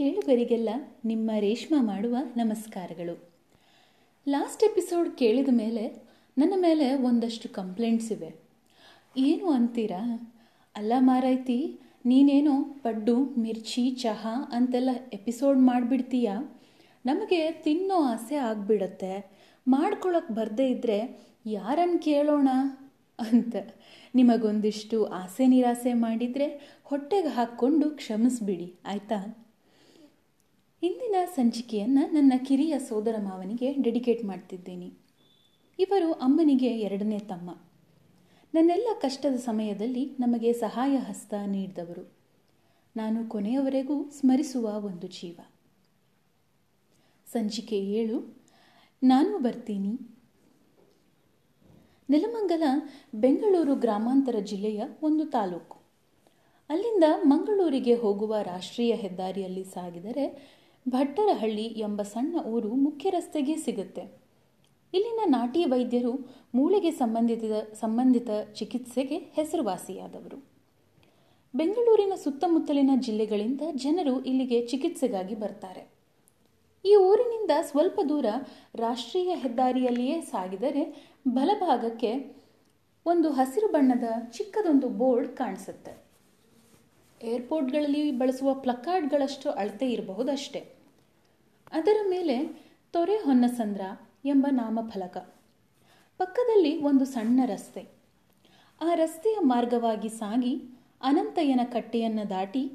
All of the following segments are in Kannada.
ಕೇಳುಗರಿಗೆಲ್ಲ ನಿಮ್ಮ ರೇಷ್ಮಾ ಮಾಡುವ ನಮಸ್ಕಾರಗಳು. ಲಾಸ್ಟ್ ಎಪಿಸೋಡ್ ಕೇಳಿದ ಮೇಲೆ ನನ್ನ ಮೇಲೆ ಒಂದಷ್ಟು ಕಂಪ್ಲೇಂಟ್ಸ್ ಇವೆ. ಏನು ಅಂತೀರಾ? ಅಲ್ಲ ಮಾರಾಯ್ತಿ ನೀನೇನೋ ಪಡ್ಡು, ಮಿರ್ಚಿ, ಚಹಾ ಅಂತೆಲ್ಲ ಎಪಿಸೋಡ್ ಮಾಡಿಬಿಡ್ತೀಯ? ನಮಗೆ ತಿನ್ನೋ ಆಸೆ ಆಗಿಬಿಡತ್ತೆ. ಮಾಡ್ಕೊಳ್ಳೋಕೆ ಬರದೇ ಇದ್ದರೆ ಯಾರನ್ನು ಕೇಳೋಣ? ಅಂತ. ನಿಮಗೊಂದಿಷ್ಟು ಆಸೆ ನಿರಾಸೆ ಮಾಡಿದರೆ ಹೊಟ್ಟೆಗೆ ಹಾಕ್ಕೊಂಡು ಕ್ಷಮಿಸ್ಬಿಡಿ, ಆಯಿತಾ? ಇಂದಿನ ಸಂಚಿಕೆಯನ್ನು ನನ್ನ ಕಿರಿಯ ಸೋದರ ಮಾವನಿಗೆ ಡೆಡಿಕೇಟ್ ಮಾಡ್ತಿದ್ದೀನಿ. ಇವರು ಅಮ್ಮನಿಗೆ ಎರಡನೇ ತಮ್ಮ. ನನ್ನೆಲ್ಲ ಕಷ್ಟದ ಸಮಯದಲ್ಲಿ ನಮಗೆ ಸಹಾಯ ಹಸ್ತ ನೀಡಿದವರು. ನಾನು ಕೊನೆಯವರೆಗೂ ಸ್ಮರಿಸುವ ಒಂದು ಜೀವ. ಸಂಚಿಕೆ ಏಳು, ನಾನು ಬರ್ತೀನಿ. ನೆಲಮಂಗಲ, ಬೆಂಗಳೂರು ಗ್ರಾಮಾಂತರ ಜಿಲ್ಲೆಯ ಒಂದು ತಾಲೂಕು. ಅಲ್ಲಿಂದ ಮಂಗಳೂರಿಗೆ ಹೋಗುವ ರಾಷ್ಟ್ರೀಯ ಹೆದ್ದಾರಿಯಲ್ಲಿ ಸಾಗಿದರೆ ಭಟ್ಟರಹಳ್ಳಿ ಎಂಬ ಸಣ್ಣ ಊರು ಮುಖ್ಯ ರಸ್ತೆಗೆ ಸಿಗುತ್ತೆ. ಇಲ್ಲಿನ ನಾಟಿ ವೈದ್ಯರು ಮೂಳೆಗೆ ಸಂಬಂಧಿತ ಸಂಬಂಧಿತ ಚಿಕಿತ್ಸೆಗೆ ಹೆಸರುವಾಸಿಯಾದವರು. ಬೆಂಗಳೂರಿನ ಸುತ್ತಮುತ್ತಲಿನ ಜಿಲ್ಲೆಗಳಿಂದ ಜನರು ಇಲ್ಲಿಗೆ ಚಿಕಿತ್ಸೆಗಾಗಿ ಬರ್ತಾರೆ. ಈ ಊರಿನಿಂದ ಸ್ವಲ್ಪ ದೂರ ರಾಷ್ಟ್ರೀಯ ಹೆದ್ದಾರಿಯಲ್ಲಿಯೇ ಸಾಗಿದರೆ ಬಲಭಾಗಕ್ಕೆ ಒಂದು ಹಸಿರು ಬಣ್ಣದ ಚಿಕ್ಕದೊಂದು ಬೋರ್ಡ್ ಕಾಣಿಸುತ್ತೆ. ಏರ್ಪೋರ್ಟ್ಗಳಲ್ಲಿ ಬಳಸುವ ಪ್ಲಕಾರ್ಡ್ಗಳಷ್ಟು ಅಳತೆ ಇರಬಹುದಷ್ಟೇ. ಅದರ ಮೇಲೆ ತೊರೆ ಹೊನ್ನಸಂದ್ರ ಎಂಬ ನಾಮಫಲಕ. ಪಕ್ಕದಲ್ಲಿ ಒಂದು ಸಣ್ಣ ರಸ್ತೆ. ಆ ರಸ್ತೆಯ ಮಾರ್ಗವಾಗಿ ಸಾಗಿ ಅನಂತಯ್ಯನ ಕಟ್ಟೆಯನ್ನು ದಾಟಿ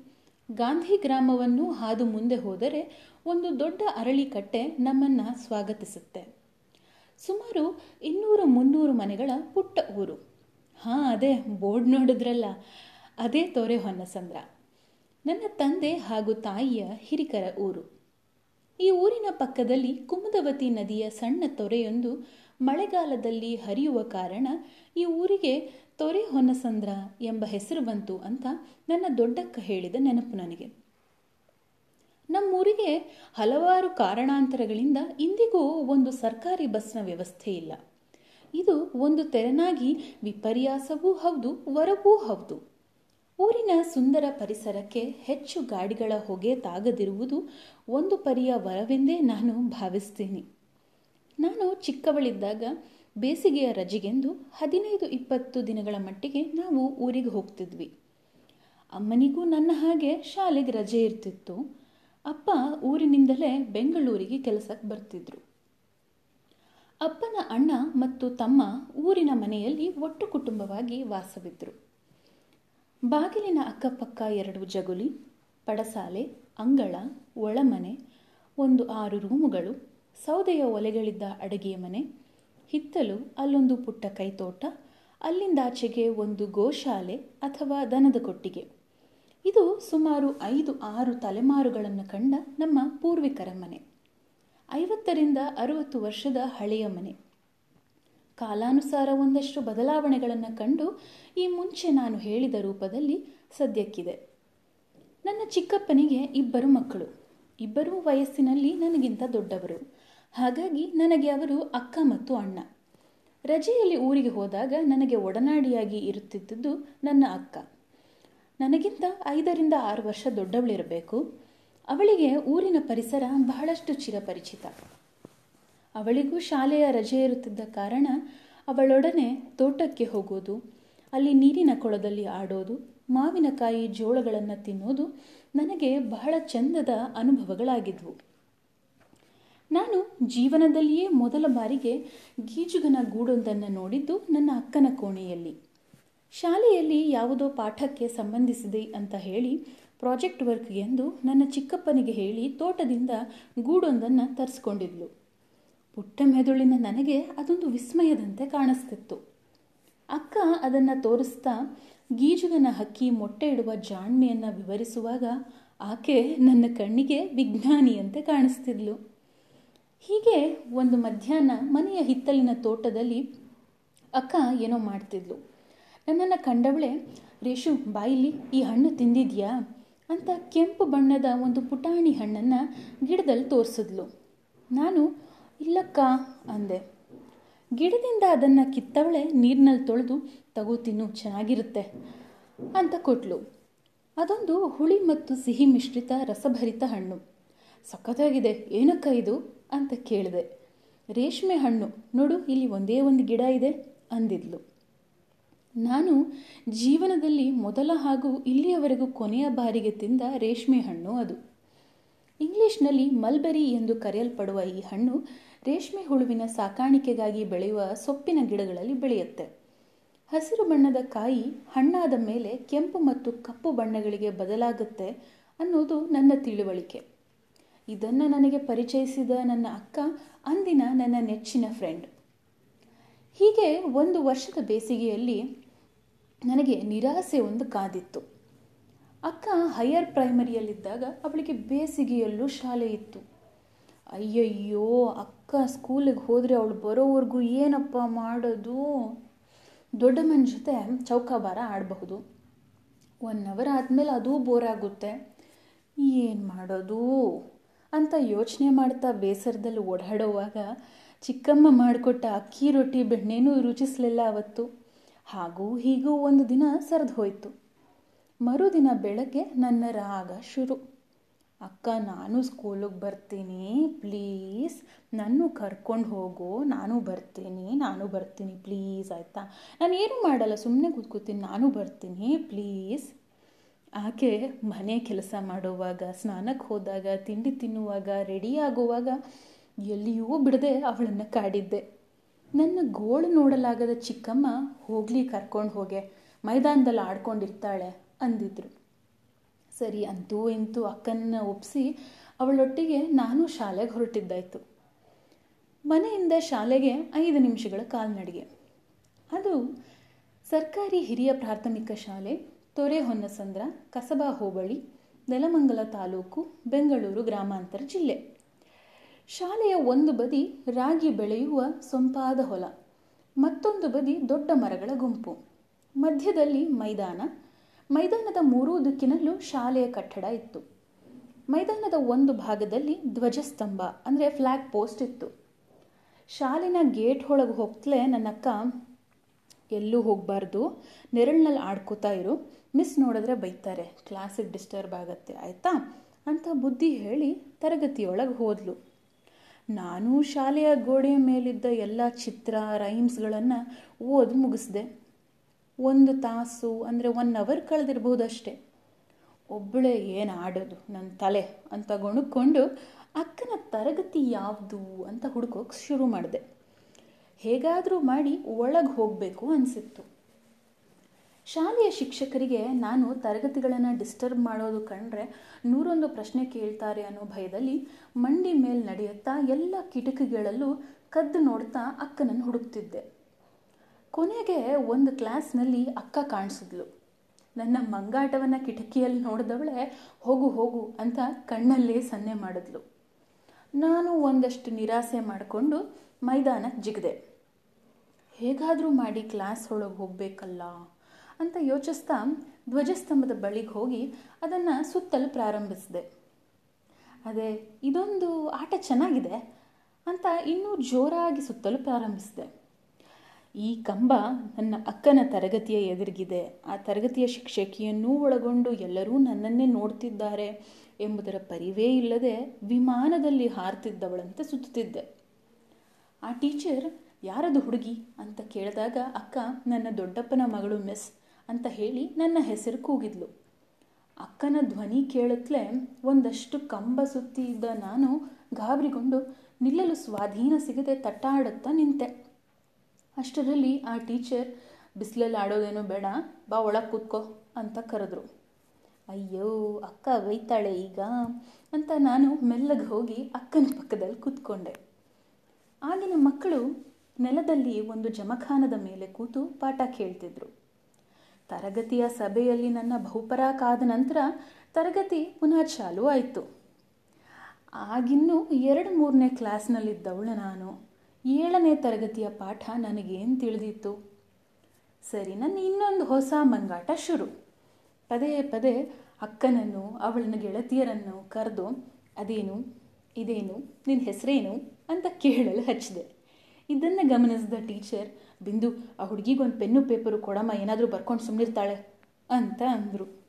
ಗಾಂಧಿ ಗ್ರಾಮವನ್ನು ಹಾದು ಮುಂದೆ ಹೋದರೆ ಒಂದು ದೊಡ್ಡ ಅರಳಿ ಕಟ್ಟೆ ನಮ್ಮನ್ನು ಸ್ವಾಗತಿಸುತ್ತೆ. ಸುಮಾರು ಇನ್ನೂರು ಮುನ್ನೂರು ಮನೆಗಳ ಪುಟ್ಟ ಊರು. ಹಾಂ, ಅದೇ ಬೋರ್ಡ್ ನೋಡಿದ್ರಲ್ಲ. ಅದೇ ತೋರೆ ಹೊನ್ನಸಂದ್ರ ನನ್ನ ತಂದೆ ಹಾಗೂ ತಾಯಿಯ ಹಿರಿಕರ ಊರು. ಈ ಊರಿನ ಪಕ್ಕದಲ್ಲಿ ಕುಮುದವತಿ ನದಿಯ ಸಣ್ಣ ತೊರೆಯೊಂದು ಮಳೆಗಾಲದಲ್ಲಿ ಹರಿಯುವ ಕಾರಣ ಈ ಊರಿಗೆ ತೊರೆ ಹೊನ್ನಸಂದ್ರ ಎಂಬ ಹೆಸರು ಬಂತು ಅಂತ ನನ್ನ ದೊಡ್ಡಕ್ಕ ಹೇಳಿದ ನೆನಪು ನನಗೆ. ನಮ್ಮೂರಿಗೆ ಹಲವಾರು ಕಾರಣಾಂತರಗಳಿಂದ ಇಂದಿಗೂ ಒಂದು ಸರ್ಕಾರಿ ಬಸ್ನ ವ್ಯವಸ್ಥೆ ಇಲ್ಲ. ಇದು ಒಂದು ತೆರನಾಗಿ ವಿಪರ್ಯಾಸವೂ ಹೌದು, ವರವೂ ಹೌದು. ಊರಿನ ಸುಂದರ ಪರಿಸರಕ್ಕೆ ಹೆಚ್ಚು ಗಾಡಿಗಳ ಹೊಗೆ ತಾಗದಿರುವುದು ಒಂದು ಪರಿಯ ವರವೆಂದೇ ನಾನು ಭಾವಿಸ್ತೀನಿ. ನಾನು ಚಿಕ್ಕವಳಿದ್ದಾಗ ಬೇಸಿಗೆಯ ರಜೆಗೆಂದು ಹದಿನೈದು ಇಪ್ಪತ್ತು ದಿನಗಳ ಮಟ್ಟಿಗೆ ನಾವು ಊರಿಗೆ ಹೋಗ್ತಿದ್ವಿ. ಅಮ್ಮನಿಗೂ ನನ್ನ ಹಾಗೆ ಶಾಲೆಗೆ ರಜೆ ಇರ್ತಿತ್ತು. ಅಪ್ಪ ಊರಿನಿಂದಲೇ ಬೆಂಗಳೂರಿಗೆ ಕೆಲಸಕ್ಕೆ ಬರ್ತಿದ್ರು. ಅಪ್ಪನ ಅಣ್ಣ ಮತ್ತು ತಮ್ಮ ಊರಿನ ಮನೆಯಲ್ಲಿ ಒಟ್ಟು ಕುಟುಂಬವಾಗಿ ವಾಸವಿದ್ದರು ಬಾಗಿಲಿನ ಅಕ್ಕಪಕ್ಕ ಎರಡು ಜಗುಲಿ, ಪಡಸಾಲೆ, ಅಂಗಳ, ಒಳಮನೆ, ಒಂದು ಆರು ರೂಮುಗಳು, ಸೌದೆಯ ಒಲೆಗಳಿದ್ದ ಅಡುಗೆಯ ಮನೆ, ಹಿತ್ತಲು ಅಲ್ಲೊಂದು ಪುಟ್ಟ ಕೈತೋಟ ಅಲ್ಲಿಂದಾಚೆಗೆ ಒಂದು ಗೋಶಾಲೆ ಅಥವಾ ದನದ ಕೊಟ್ಟಿಗೆ. ಇದು ಸುಮಾರು ಐದು ಆರು ತಲೆಮಾರುಗಳನ್ನು ಕಂಡ ನಮ್ಮ ಪೂರ್ವಿಕರ ಮನೆ. ಐವತ್ತರಿಂದ ಅರುವತ್ತು ವರ್ಷದ ಹಳೆಯ ಮನೆ. ಕಾಲಾನುಸಾರ ಒಂದಷ್ಟು ಬದಲಾವಣೆಗಳನ್ನು ಕಂಡು ಈ ಮುಂಚೆ ನಾನು ಹೇಳಿದ ರೂಪದಲ್ಲಿ ಸದ್ಯಕ್ಕಿದೆ. ನನ್ನ ಚಿಕ್ಕಪ್ಪನಿಗೆ ಇಬ್ಬರು ಮಕ್ಕಳು. ಇಬ್ಬರೂ ವಯಸ್ಸಿನಲ್ಲಿ ನನಗಿಂತ ದೊಡ್ಡವರು. ಹಾಗಾಗಿ ನನಗೆ ಅವರು ಅಕ್ಕ ಮತ್ತು ಅಣ್ಣ. ರಜೆಯಲ್ಲಿ ಊರಿಗೆ ಹೋದಾಗ ನನಗೆ ಒಡನಾಡಿಯಾಗಿ ಇರುತ್ತಿದ್ದುದು ನನ್ನ ಅಕ್ಕ. ನನಗಿಂತ ಐದರಿಂದ ಆರು ವರ್ಷ ದೊಡ್ಡವಳಿರಬೇಕು. ಅವಳಿಗೆ ಊರಿನ ಪರಿಸರ ಬಹಳಷ್ಟು ಚಿರಪರಿಚಿತ. ಅವಳಿಗೂ ಶಾಲೆಯ ರಜೆ ಇರುತ್ತಿದ್ದ ಕಾರಣ ಅವಳೊಡನೆ ತೋಟಕ್ಕೆ ಹೋಗೋದು ಅಲ್ಲಿ ನೀರಿನ ಕೊಳದಲ್ಲಿ ಆಡೋದು, ಮಾವಿನಕಾಯಿ ಜೋಳಗಳನ್ನು ತಿನ್ನೋದು ನನಗೆ ಬಹಳ ಚಂದದ ಅನುಭವಗಳಾಗಿದ್ವು. ನಾನು ಜೀವನದಲ್ಲಿಯೇ ಮೊದಲ ಬಾರಿಗೆ ಗೀಜುಗನ ಗೂಡೊಂದನ್ನು ನೋಡಿದ್ದು ನನ್ನ ಅಕ್ಕನ ಕೋಣೆಯಲ್ಲಿ. ಶಾಲೆಯಲ್ಲಿ ಯಾವುದೋ ಪಾಠಕ್ಕೆ ಸಂಬಂಧಿಸಿದೆ ಅಂತ ಹೇಳಿ ಪ್ರಾಜೆಕ್ಟ್ ವರ್ಕ್ ಎಂದು ನನ್ನ ಚಿಕ್ಕಪ್ಪನಿಗೆ ಹೇಳಿ ತೋಟದಿಂದ ಗೂಡೊಂದನ್ನು ತರಿಸ್ಕೊಂಡಿದ್ಲು. ಪುಟ್ಟ ಮೆದುಳಿನ ನನಗೆ ಅದೊಂದು ವಿಸ್ಮಯದಂತೆ ಕಾಣಿಸ್ತಿತ್ತು. ಅಕ್ಕ ಅದನ್ನು ತೋರಿಸ್ತಾ ಗೀಜುಗನ ಹಕ್ಕಿ ಮೊಟ್ಟೆ ಇಡುವ ಜಾಣ್ಮೆಯನ್ನು ವಿವರಿಸುವಾಗ ಆಕೆ ನನ್ನ ಕಣ್ಣಿಗೆ ವಿಜ್ಞಾನಿಯಂತೆ ಕಾಣಿಸ್ತಿದ್ಲು. ಹೀಗೆ ಒಂದು ಮಧ್ಯಾಹ್ನ ಮನೆಯ ಹಿತ್ತಲಿನ ತೋಟದಲ್ಲಿ ಅಕ್ಕ ಏನೋ ಮಾಡ್ತಿದ್ಲು. ನನ್ನನ್ನು ಕಂಡವಳೆ, ರೇಷು, ಬಾಯಿಲಿ ಈ ಹಣ್ಣು ತಿಂದಿದ್ಯಾ? ಅಂತ ಕೆಂಪು ಬಣ್ಣದ ಒಂದು ಪುಟಾಣಿ ಹಣ್ಣನ್ನು ಗಿಡದಲ್ಲಿ ತೋರಿಸಿದ್ಲು. ನಾನು ಇಲ್ಲಕ್ಕ, ಅಂದೆ. ಗಿಡದಿಂದ ಅದನ್ನು ಕಿತ್ತವಳೆ ನೀರಿನಲ್ಲಿ ತೊಳೆದು ತಗೋ ತಿನ್ನು, ಚೆನ್ನಾಗಿರುತ್ತೆ, ಅಂತ ಕೊಟ್ಲು. ಅದೊಂದು ಹುಳಿ ಮತ್ತು ಸಿಹಿ ಮಿಶ್ರಿತ ರಸಭರಿತ ಹಣ್ಣು. ಸಖತ್ತಾಗಿದೆ, ಏನಕ್ಕ ಇದು, ಅಂತ ಕೇಳಿದೆ. ರೇಷ್ಮೆ ಹಣ್ಣು, ನೋಡು, ಇಲ್ಲಿ ಒಂದೇ ಒಂದು ಗಿಡ ಇದೆ, ಅಂದಿದ್ಲು. ನಾನು ಜೀವನದಲ್ಲಿ ಮೊದಲ ಹಾಗೂ ಇಲ್ಲಿಯವರೆಗೂ ಕೊನೆಯ ಬಾರಿಗೆ ತಿಂದ ರೇಷ್ಮೆ ಹಣ್ಣು ಅದು. ಇಂಗ್ಲಿಷ್ನಲ್ಲಿ ಮಲ್ಬೆರಿ ಎಂದು ಕರೆಯಲ್ಪಡುವ ಈ ಹಣ್ಣು ರೇಷ್ಮೆ ಹುಳುವಿನ ಸಾಕಾಣಿಕೆಗಾಗಿ ಬೆಳೆಯುವ ಸೊಪ್ಪಿನ ಗಿಡಗಳಲ್ಲಿ ಬೆಳೆಯುತ್ತೆ. ಹಸಿರು ಬಣ್ಣದ ಕಾಯಿ ಹಣ್ಣಾದ ಮೇಲೆ ಕೆಂಪು ಮತ್ತು ಕಪ್ಪು ಬಣ್ಣಗಳಿಗೆ ಬದಲಾಗುತ್ತೆ ಅನ್ನೋದು ನನ್ನ ತಿಳುವಳಿಕೆ. ಇದನ್ನು ನನಗೆ ಪರಿಚಯಿಸಿದ ನನ್ನ ಅಕ್ಕ ಅಂದಿನ ನನ್ನ ನೆಚ್ಚಿನ ಫ್ರೆಂಡ್ ಹೀಗೆ ಒಂದು ವರ್ಷದ ಬೇಸಿಗೆಯಲ್ಲಿ ನನಗೆ ನಿರಾಸೆ ಒಂದು ಕಾದಿತ್ತು. ಅಕ್ಕ ಹೈಯರ್ ಪ್ರೈಮರಿಯಲ್ಲಿದ್ದಾಗ ಅವಳಿಗೆ ಬೇಸಿಗೆಯಲ್ಲೂ ಶಾಲೆ ಇತ್ತು. ಅಯ್ಯಯ್ಯೋ, ಅಕ್ಕ ಸ್ಕೂಲಿಗೆ ಹೋದರೆ ಅವಳು ಬರೋವರೆಗೂ ಏನಪ್ಪ ಮಾಡೋದು? ಮನ ಜೊತೆ ಚೌಕಾಬಾರ ಆಡಬಹುದು. ಒನ್ ಅವರ್ ಆದಮೇಲೆ ಅದೂ ಬೋರ್ ಆಗುತ್ತೆ ಏನು ಮಾಡೋದು? ಅಂತ ಯೋಚನೆ ಮಾಡ್ತಾ ಬೇಸರದಲ್ಲಿ ಓಡಾಡೋವಾಗ ಚಿಕ್ಕಮ್ಮ ಮಾಡಿಕೊಟ್ಟ ಅಕ್ಕಿ ರೊಟ್ಟಿ ಬೆಣ್ಣೆನೂ ರುಚಿಸಲಿಲ್ಲ ಅವತ್ತು. ಹಾಗೂ ಹೀಗೂ ಒಂದು ದಿನ ಸರಿದು ಹೋಯಿತು. ಮರುದಿನ ಬೆಳಗ್ಗೆ ನನ್ನ ರಾಗ ಶುರು. ಅಕ್ಕ, ನಾನು ಸ್ಕೂಲಿಗೆ ಬರ್ತೀನಿ. ಪ್ಲೀಸ್ ನಾನು ಕರ್ಕೊಂಡು ಹೋಗು. ನಾನು ಬರ್ತೀನಿ ನಾನು ಬರ್ತೀನಿ. ಪ್ಲೀಸ್, ಆಯಿತಾ? ನಾನು ಏನು ಮಾಡಲ್ಲ ಸುಮ್ಮನೆ ಕೂತ್ಕೋತೀನಿ. ನಾನು ಬರ್ತೀನಿ. ಪ್ಲೀಸ್. ಆಕೆ ಮನೆ ಕೆಲಸ ಮಾಡುವಾಗ ಸ್ನಾನಕ್ಕೆ ಹೋದಾಗ, ತಿಂಡಿ ತಿನ್ನುವಾಗ, ರೆಡಿ ಆಗುವಾಗ ಎಲ್ಲಿಯೂ ಬಿಡದೆ ಅವಳನ್ನು ಕಾಡಿದ್ದೆ. ನನ್ನ ಗೋಳು ನೋಡಲಾಗದ ಚಿಕ್ಕಮ್ಮ ಹೋಗಲಿ, ಕರ್ಕೊಂಡು ಹೋಗೆ. ಮೈದಾನದಲ್ಲಿ ಆಡ್ಕೊಂಡಿರ್ತಾಳೆ. ಅಂದಿದ್ರು. ಸರಿ, ಅಂತೂ ಇಂತೂ ಅಕ್ಕನ ಒಪ್ಪಿಸಿ ಅವಳೊಟ್ಟಿಗೆ ನಾನು ಶಾಲೆಗೆ ಹೊರಟಿದ್ದಾಯ್ತು. ಮನೆಯಿಂದ ಶಾಲೆಗೆ ಐದು ನಿಮಿಷಗಳ ಕಾಲ್ನಡಿಗೆ. ಅದು ಸರ್ಕಾರಿ ಹಿರಿಯ ಪ್ರಾಥಮಿಕ ಶಾಲೆ ತೊರೆ ಹೊನ್ನಸಂದ್ರ ಕಸಬಾ ಹೋಬಳಿ, ನೆಲಮಂಗಲ ತಾಲೂಕು, ಬೆಂಗಳೂರು ಗ್ರಾಮಾಂತರ ಜಿಲ್ಲೆ. ಶಾಲೆಯ ಒಂದು ಬದಿ ರಾಗಿ ಬೆಳೆಯುವ ಸೊಂಪಾದ ಹೊಲ, ಮತ್ತೊಂದು ಬದಿ ದೊಡ್ಡ ಮರಗಳ ಗುಂಪು. ಮಧ್ಯದಲ್ಲಿ ಮೈದಾನ ಮೈದಾನದ ಮೂರೂ ದಿಕ್ಕಿನಲ್ಲೂ ಶಾಲೆಯ ಕಟ್ಟಡ ಇತ್ತು. ಮೈದಾನದ ಒಂದು ಭಾಗದಲ್ಲಿ ಧ್ವಜಸ್ತಂಭ, ಅಂದರೆ ಫ್ಲ್ಯಾಗ್ ಪೋಸ್ಟ್ ಇತ್ತು. ಶಾಲಿನ ಗೇಟ್ ಒಳಗೆ ಹೋಗ್ತಲೇ ನನ್ನ ಅಕ್ಕ ಎಲ್ಲೂ ಹೋಗಬಾರ್ದು, ನೆರಳಿನಲ್ಲಿ ಆಡ್ಕೋತಾ ಇರು ಮಿಸ್ ನೋಡಿದ್ರೆ ಬೈತಾರೆ ಕ್ಲಾಸಿಗೆ ಡಿಸ್ಟರ್ಬ್ ಆಗುತ್ತೆ, ಆಯಿತಾ? ಅಂತ ಬುದ್ಧಿ ಹೇಳಿ ತರಗತಿಯೊಳಗೆ ಹೋದ್ಲು. ನಾನು ಶಾಲೆಯ ಗೋಡೆಯ ಮೇಲಿದ್ದ ಎಲ್ಲ ಚಿತ್ರ ರೈಮ್ಸ್ಗಳನ್ನು ಓದಿ ಮುಗಿಸ್ದೆ. ಒಂದು ತಾಸು ಅಂದರೆ ಒನ್ ಅವರ್ ಕಳೆದಿರ್ಬೋದಷ್ಟೆ ಒಬ್ಬಳೇ ಏನು ಆಡೋದು? ನನ್ನ ತಲೆ ಅಂತ ಗೊಣಕ್ಕೊಂಡು ಅಕ್ಕನ ತರಗತಿ ಯಾವುದು ಅಂತ ಹುಡುಕೋಕೆ ಶುರು ಮಾಡಿದೆ. ಹೇಗಾದರೂ ಮಾಡಿ ಒಳಗೆ ಹೋಗಬೇಕು ಅನಿಸಿತ್ತು. ಶಾಲೆಯ ಶಿಕ್ಷಕರಿಗೆ ನಾನು ತರಗತಿಗಳನ್ನು ಡಿಸ್ಟರ್ಬ್ ಮಾಡೋದು ಕಂಡ್ರೆ ನೂರೊಂದು ಪ್ರಶ್ನೆ ಕೇಳ್ತಾರೆ ಅನ್ನೋ ಭಯದಲ್ಲಿ ಮಂಡಿ ಮೇಲೆ ನಡೆಯುತ್ತಾ ಎಲ್ಲ ಕಿಟಕಿಗಳಲ್ಲೂ ಕದ್ದು ನೋಡ್ತಾ ಅಕ್ಕನನ್ನು ಹುಡುಕ್ತಿದ್ದೆ. ಕೊನೆಗೆ ಒಂದು ಕ್ಲಾಸ್ನಲ್ಲಿ ಅಕ್ಕ ಕಾಣಿಸಿದ್ಲು. ನನ್ನ ಮಂಗಾಟವನ್ನು ಕಿಟಕಿಯಲ್ಲಿ ನೋಡಿದವಳೆ, ಹೋಗು ಹೋಗು ಅಂತ ಕಣ್ಣಲ್ಲೇ ಸನ್ನೆ ಮಾಡಿದ್ಲು. ನಾನು ಒಂದಷ್ಟು ನಿರಾಸೆ ಮಾಡಿಕೊಂಡು ಮೈದಾನ ಜಿಗಿದೆ. ಹೇಗಾದರೂ ಮಾಡಿ ಕ್ಲಾಸ್ ಒಳಗೆ ಹೋಗಬೇಕಲ್ಲ ಅಂತ ಯೋಚಿಸ್ತಾ ಧ್ವಜಸ್ತಂಭದ ಬಳಿಗೆ ಹೋಗಿ ಅದನ್ನು ಸುತ್ತಲು ಪ್ರಾರಂಭಿಸಿದೆ. ಅದೇ, ಇದೊಂದು ಆಟ ಚೆನ್ನಾಗಿದೆ ಅಂತ ಇನ್ನೂ ಜೋರಾಗಿ ಸುತ್ತಲು ಪ್ರಾರಂಭಿಸಿದೆ. ಈ ಕಂಬ ನನ್ನ ಅಕ್ಕನ ತರಗತಿಯ ಎದುರಿಗಿದೆ. ಆ ತರಗತಿಯ ಶಿಕ್ಷಕಿಯನ್ನೂ ಒಳಗೊಂಡು ಎಲ್ಲರೂ ನನ್ನನ್ನೇ ನೋಡ್ತಿದ್ದಾರೆ ಎಂಬುದರ ಪರಿವೇ ಇಲ್ಲದೆ ವಿಮಾನದಲ್ಲಿ ಹಾರ್ತಿದ್ದವಳಂತೆ ಸುತ್ತುತ್ತಿದ್ದೆ. ಆ ಟೀಚರ್, ಯಾರದು ಹುಡುಗಿ? ಅಂತ ಕೇಳಿದಾಗ, ಅಕ್ಕ, ನನ್ನ ದೊಡ್ಡಪ್ಪನ ಮಗಳು ಮಿಸ್ ಅಂತ ಹೇಳಿ ನನ್ನ ಹೆಸರು ಕೂಗಿದ್ಲು. ಅಕ್ಕನ ಧ್ವನಿ ಕೇಳುತ್ತಲೇ ಒಂದಷ್ಟು ಕಂಬ ಸುತ್ತಿ ಇದ್ದ ನಾನು ಗಾಬರಿಗೊಂಡು ನಿಲ್ಲಲು ಸ್ವಾಧೀನ ಸಿಗದೆ ತಟ್ಟಾಡುತ್ತಾ ನಿಂತೆ. ಅಷ್ಟರಲ್ಲಿ ಆ ಟೀಚರ್, ಬಿಸಿಲಲ್ಲಿ ಆಡೋದೇನೋ ಬೇಡ, ಬಾ ಒಳಗೆ ಕೂತ್ಕೋ ಅಂತ ಕರೆದ್ರು. ಅಯ್ಯೋ, ಅಕ್ಕ ಬೈತಾಳೆ ಈಗ ಅಂತ ನಾನು ಮೆಲ್ಲಗೆ ಹೋಗಿ ಅಕ್ಕನ ಪಕ್ಕದಲ್ಲಿ ಕೂತ್ಕೊಂಡೆ. ಆಗಿನ ಮಕ್ಕಳು ನೆಲದಲ್ಲಿ ಒಂದು ಜಮಖಾನದ ಮೇಲೆ ಕೂತು ಪಾಠ ಕೇಳ್ತಿದ್ರು. ತರಗತಿಯ ಸಭೆಯಲ್ಲಿ ನನ್ನ ಬಹುಪರಾಕಾದ ನಂತರ ತರಗತಿ ಪುನಃ ಚಾಲು ಆಯಿತು. ಆಗಿನ್ನೂ ಎರಡು ಮೂರನೇ ಕ್ಲಾಸ್ನಲ್ಲಿದ್ದವಳು ನಾನು. ಏಳನೇ ತರಗತಿಯ ಪಾಠ ನನಗೇನು ತಿಳಿದಿತ್ತು? ಸರಿ, ನನ್ನ ಇನ್ನೊಂದು ಹೊಸ ಮಂಗಾಟ ಶುರು. ಪದೇ ಪದೇ ಅಕ್ಕನನ್ನು, ಅವಳನ್ನ ಗೆಳತಿಯರನ್ನು ಕರೆದು, ಅದೇನು, ಇದೇನು ನಿನ್ನ ಹೆಸರೇನು? ಅಂತ ಕೇಳಲು ಹಚ್ಚಿದೆ. ಇದನ್ನು ಗಮನಿಸಿದ ಟೀಚರ್, ಬಿಂದು, ಆ ಹುಡುಗಿಗೊಂದು ಪೆನ್ನು ಪೇಪರು ಕೊಡಮ್ಮ, ಏನಾದರೂ ಬರ್ಕೊಂಡು ಸುಮ್ಮನಿರ್ತಾಳೆ ಅಂತ ಅಂದರು.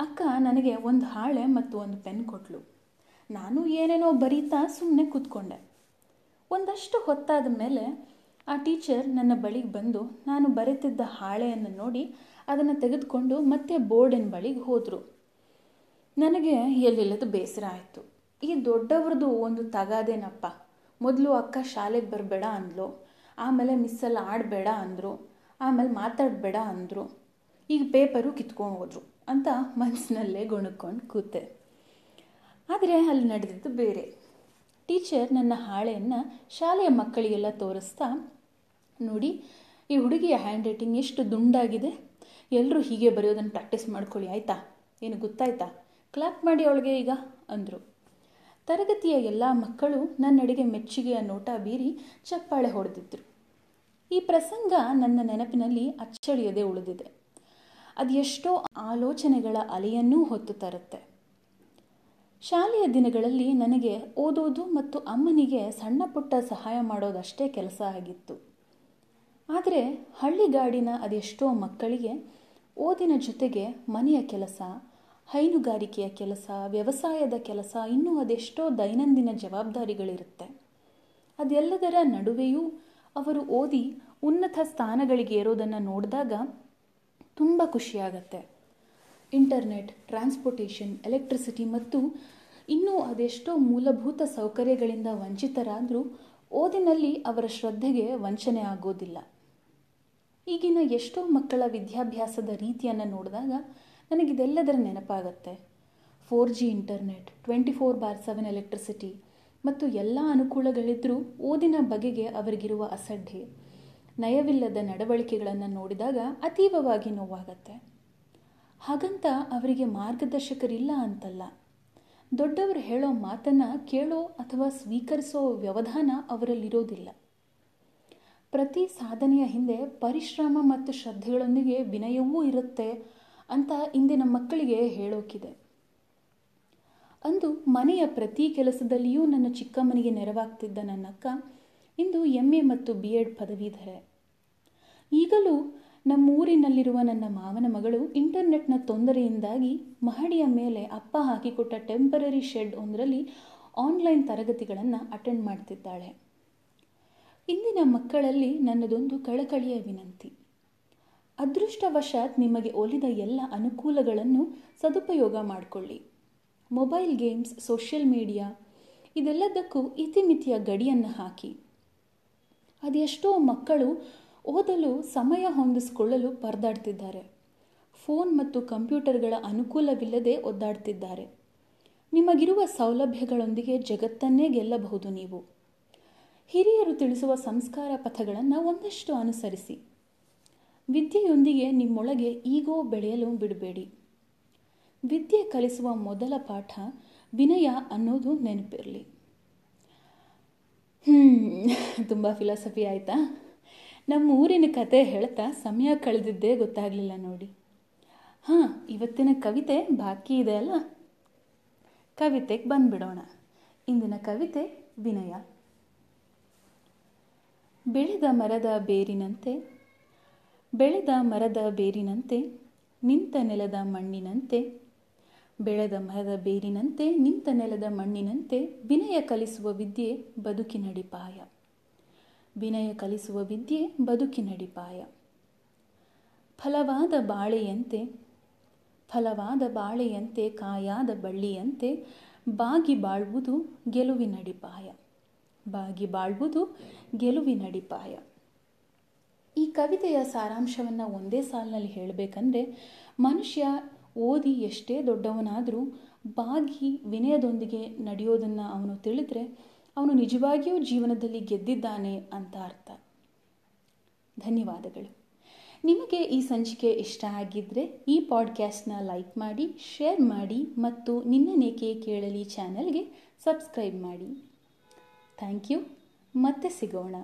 ಅಕ್ಕ ನನಗೆ ಒಂದು ಹಾಳೆ ಮತ್ತು ಒಂದು ಪೆನ್ ಕೊಟ್ಲು. ನಾನು ಏನೇನೋ ಬರೀತಾ ಸುಮ್ಮನೆ ಕೂತ್ಕೊಂಡೆ. ಒಂದಷ್ಟು ಹೊತ್ತಾದ ಮೇಲೆ ಆ ಟೀಚರ್ ನನ್ನ ಬಳಿಗೆ ಬಂದು ನಾನು ಬರೆತಿದ್ದ ಹಾಳೆಯನ್ನು ನೋಡಿ ಅದನ್ನು ತೆಗೆದುಕೊಂಡು ಮತ್ತೆ ಬೋರ್ಡಿನ ಬಳಿಗೆ ಹೋದರು. ನನಗೆ ಎಲ್ಲಿಲ್ಲದ ಬೇಸರ ಆಯಿತು. ಈ ದೊಡ್ಡವ್ರದ್ದು ಒಂದು ತಗಾದೇನಪ್ಪ. ಮೊದಲು ಅಕ್ಕ ಶಾಲೆಗೆ ಬರಬೇಡ ಅಂದ್ಲು. ಆಮೇಲೆ ಮಿಸ್ಸಲ್ಲಿ ಆಡಬೇಡ ಅಂದರು. ಆಮೇಲೆ ಮಾತಾಡಬೇಡ ಅಂದರು. ಈಗ ಪೇಪರು ಕಿತ್ಕೊಂಡು ಹೋದರು ಅಂತ ಮನಸ್ಸಿನಲ್ಲೇ ಗುಣಕ್ಕೊಂಡು ಕೂತೆ. ಆದರೆ ಅಲ್ಲಿ ನಡೆದಿದ್ದು ಬೇರೆ. ಟೀಚರ್ ನನ್ನ ಹಾಳೆಯನ್ನು ಶಾಲೆಯ ಮಕ್ಕಳಿಗೆಲ್ಲ ತೋರಿಸ್ತಾ, ನೋಡಿ, ಈ ಹುಡುಗಿಯ ಹ್ಯಾಂಡ್ ರೈಟಿಂಗ್ ಎಷ್ಟು ದುಂಡಾಗಿದೆ. ಎಲ್ಲರೂ ಹೀಗೆ ಬರೆಯೋದನ್ನು ಪ್ರಾಕ್ಟೀಸ್ ಮಾಡ್ಕೊಳ್ಳಿ, ಆಯಿತಾ? ಏನು ಗೊತ್ತಾಯ್ತಾ? ಕ್ಲಾಪ್ ಮಾಡಿ ಅವಳಿಗೆ ಈಗ, ಅಂದರು. ತರಗತಿಯ ಎಲ್ಲ ಮಕ್ಕಳು ನನ್ನಡೆಗೆ ಮೆಚ್ಚುಗೆಯ ನೋಟ ಬೀರಿ ಚಪ್ಪಾಳೆ ಹೊಡೆದಿದ್ದರು ಈ ಪ್ರಸಂಗ ನನ್ನ ನೆನಪಿನಲ್ಲಿ ಅಚ್ಚಳಿಯದೆ ಉಳಿದಿದೆ. ಅದೆಷ್ಟೋ ಆಲೋಚನೆಗಳ ಅಲೆಯನ್ನೂ ಹೊತ್ತು ತರುತ್ತೆ. ಶಾಲೆಯ ದಿನಗಳಲ್ಲಿ ನನಗೆ ಓದೋದು ಮತ್ತು ಅಮ್ಮನಿಗೆ ಸಣ್ಣ ಪುಟ್ಟ ಸಹಾಯ ಮಾಡೋದಷ್ಟೇ ಕೆಲಸ ಆಗಿತ್ತು. ಆದರೆ ಹಳ್ಳಿಗಾಡಿನ ಅದೆಷ್ಟೋ ಮಕ್ಕಳಿಗೆ ಓದಿನ ಜೊತೆಗೆ ಮನೆಯ ಕೆಲಸ, ಹೈನುಗಾರಿಕೆಯ ಕೆಲಸ, ವ್ಯವಸಾಯದ ಕೆಲಸ ಇನ್ನೂ ಅದೆಷ್ಟೋ ದೈನಂದಿನ ಜವಾಬ್ದಾರಿಗಳಿರುತ್ತೆ. ಅದೆಲ್ಲದರ ನಡುವೆಯೂ ಅವರು ಓದಿ ಉನ್ನತ ಸ್ಥಾನಗಳಿಗೆ ಇರೋದನ್ನು ನೋಡಿದಾಗ ತುಂಬ ಖುಷಿಯಾಗತ್ತೆ. ಇಂಟರ್ನೆಟ್, ಟ್ರಾನ್ಸ್ಪೋರ್ಟೇಷನ್, ಎಲೆಕ್ಟ್ರಿಸಿಟಿ ಮತ್ತು ಇನ್ನೂ ಅದೆಷ್ಟೋ ಮೂಲಭೂತ ಸೌಕರ್ಯಗಳಿಂದ ವಂಚಿತರಾದರೂ ಓದಿನಲ್ಲಿ ಅವರ ಶ್ರದ್ಧೆಗೆ ವಂಚನೆ ಆಗೋದಿಲ್ಲ. ಈಗಿನ ಎಷ್ಟೋ ಮಕ್ಕಳ ವಿದ್ಯಾಭ್ಯಾಸದ ರೀತಿಯನ್ನು ನೋಡಿದಾಗ ನನಗಿದೆಲ್ಲದರ ನೆನಪಾಗತ್ತೆ. Four G internet, twenty four bar seven electricity ಮತ್ತು ಎಲ್ಲ ಅನುಕೂಲಗಳಿದ್ದರೂ ಓದಿನ ಬಗೆಗೆ ಅವರಿಗಿರುವ ಅಸಡ್ಡೆ, ನಯವಿಲ್ಲದ ನಡವಳಿಕೆಗಳನ್ನು ನೋಡಿದಾಗ ಅತೀವವಾಗಿ ನೋವಾಗತ್ತೆ. ಹಾಗಂತ ಅವರಿಗೆ ಮಾರ್ಗದರ್ಶಕರಿಲ್ಲ ಅಂತಲ್ಲ. ದೊಡ್ಡವರು ಹೇಳೋ ಮಾತನ್ನು ಕೇಳೋ ಅಥವಾ ಸ್ವೀಕರಿಸೋ ವ್ಯವಧಾನ ಅವರಲ್ಲಿರೋದಿಲ್ಲ. ಪ್ರತಿ ಸಾಧನೆಯ ಹಿಂದೆ ಪರಿಶ್ರಮ ಮತ್ತು ಶ್ರದ್ಧೆಗಳೊಂದಿಗೆ ವಿನಯವೂ ಇರುತ್ತೆ ಅಂತ ಇಂದಿನ ಮಕ್ಕಳಿಗೆ ಹೇಳೋಕಿದೆ. ಅಂದು ಮನೆಯ ಪ್ರತಿ ಕೆಲಸದಲ್ಲಿಯೂ ನನ್ನ ಚಿಕ್ಕಮ್ಮನಿಗೆ ನೆರವಾಗ್ತಿದ್ದ ನನ್ನ ಅಕ್ಕ ಇಂದು ಎಂ ಎ ಮತ್ತು ಬಿ ಎಡ್ ಪದವೀಧರೆ. ಈಗಲೂ ನಮ್ಮೂರಿನಲ್ಲಿರುವ ನನ್ನ ಮಾವನ ಮಗಳು ಇಂಟರ್ನೆಟ್ನ ತೊಂದರೆಯಿಂದಾಗಿ ಮಹಡಿಯ ಮೇಲೆ ಅಪ್ಪ ಹಾಕಿಕೊಟ್ಟ ಟೆಂಪರರಿ ಶೆಡ್ ಒಂದರಲ್ಲಿ ಆನ್ಲೈನ್ ತರಗತಿಗಳನ್ನು ಅಟೆಂಡ್ ಮಾಡ್ತಿದ್ದಾಳೆ. ಇಂದಿನ ಮಕ್ಕಳಲ್ಲಿ ನನ್ನದೊಂದು ಕಳಕಳಿಯ ವಿನಂತಿ. ಅದೃಷ್ಟವಶಾತ್ ನಿಮಗೆ ಒಲಿದ ಎಲ್ಲ ಅನುಕೂಲಗಳನ್ನು ಸದುಪಯೋಗ ಮಾಡಿಕೊಳ್ಳಿ. ಮೊಬೈಲ್ ಗೇಮ್ಸ್, ಸೋಷಿಯಲ್ ಮೀಡಿಯಾ, ಇದೆಲ್ಲದಕ್ಕೂ ಇತಿಮಿತಿಯ ಗಡಿಯನ್ನು ಹಾಕಿ. ಅದೆಷ್ಟೋ ಮಕ್ಕಳು ಓದಲು ಸಮಯ ಹೊಂದಿಸಿಕೊಳ್ಳಲು ಪರದಾಡ್ತಿದ್ದಾರೆ. ಫೋನ್ ಮತ್ತು ಕಂಪ್ಯೂಟರ್ಗಳ ಅನುಕೂಲವಿಲ್ಲದೆ ಒದ್ದಾಡ್ತಿದ್ದಾರೆ. ನಿಮಗಿರುವ ಸೌಲಭ್ಯಗಳೊಂದಿಗೆ ಜಗತ್ತನ್ನೇ ಗೆಲ್ಲಬಹುದು ನೀವು. ಹಿರಿಯರು ತಿಳಿಸುವ ಸಂಸ್ಕಾರ ಪಥಗಳನ್ನು ಒಂದಷ್ಟು ಅನುಸರಿಸಿ. ವಿದ್ಯೆಯೊಂದಿಗೆ ನಿಮ್ಮೊಳಗೆ ಈಗೋ ಬೆಳೆಯಲು ಬಿಡಬೇಡಿ. ವಿದ್ಯೆ ಕಲಿಸುವ ಮೊದಲ ಪಾಠ ವಿನಯ ಅನ್ನೋದು ನೆನಪಿರಲಿ. ಹ್ಞೂ ತುಂಬ ಫಿಲಾಸಫಿ ಆಯಿತಾ? ನಮ್ಮ ಊರಿನ ಕತೆ ಹೇಳ್ತಾ ಸಮಯ ಕಳೆದಿದ್ದೇ ಗೊತ್ತಾಗಲಿಲ್ಲ ನೋಡಿ. ಹಾಂ, ಇವತ್ತಿನ ಕವಿತೆ ಬಾಕಿ ಇದೆ ಅಲ್ಲ? ಕವಿತೆಗೆ ಬಂದ್ಬಿಡೋಣ. ಇಂದಿನ ಕವಿತೆ ವಿನಯ. ಬೆಳೆದ ಮರದ ಬೇರಿನಂತೆ, ಬೆಳೆದ ಮರದ ಬೇರಿನಂತೆ, ನಿಂತ ನೆಲದ ಮಣ್ಣಿನಂತೆ, ಬೆಳೆದ ಮರದ ಬೇರಿನಂತೆ, ನಿಂತ ನೆಲದ ಮಣ್ಣಿನಂತೆ, ವಿನಯ ಕಲಿಸುವ ವಿದ್ಯೆ ಬದುಕಿನಡಿಪಾಯ ವಿನಯ ಕಲಿಸುವ ವಿದ್ಯೆ ಬದುಕಿನಡಿಪಾಯ. ಫಲವಾದ ಬಾಳೆಯಂತೆ ಫಲವಾದ ಬಾಳೆಯಂತೆ, ಕಾಯಾದ ಬಳ್ಳಿಯಂತೆ ಬಾಗಿ ಬಾಳುವುದು ಗೆಲುವಿನಡಿಪಾಯ. ಬಾಗಿ ಬಾಳುವುದು ಗೆಲುವಿನಡಿಪಾಯ. ಈ ಕವಿತೆಯ ಸಾರಾಂಶವನ್ನು ಒಂದೇ ಸಾಲಿನಲ್ಲಿ ಹೇಳಬೇಕಂದ್ರೆ, ಮನುಷ್ಯ ಓದಿ ಎಷ್ಟೇ ದೊಡ್ಡವನಾದರೂ ಬಾಗಿ ವಿನಯದೊಂದಿಗೆ ನಡೆಯೋದನ್ನು ಅವನು ತಿಳಿದ್ರೆ ಅವನು ನಿಜವಾಗಿಯೂ ಜೀವನದಲ್ಲಿ ಗೆದ್ದಿದ್ದಾನೆ ಅಂತ ಅರ್ಥ. ಧನ್ಯವಾದಗಳು. ನಿಮಗೆ ಈ ಸಂಚಿಕೆ ಇಷ್ಟ ಆಗಿದ್ದರೆ ಈ ಪಾಡ್ಕ್ಯಾಸ್ಟ್ನ ಲೈಕ್ ಮಾಡಿ, ಶೇರ್ ಮಾಡಿ ಮತ್ತು ನಿನ್ನನೇಕೆ ಕೇಳಲಿ ಚಾನಲ್ಗೆ ಸಬ್ಸ್ಕ್ರೈಬ್ ಮಾಡಿ. Thank you. ಮತ್ತೆ ಸಿಗೋಣ.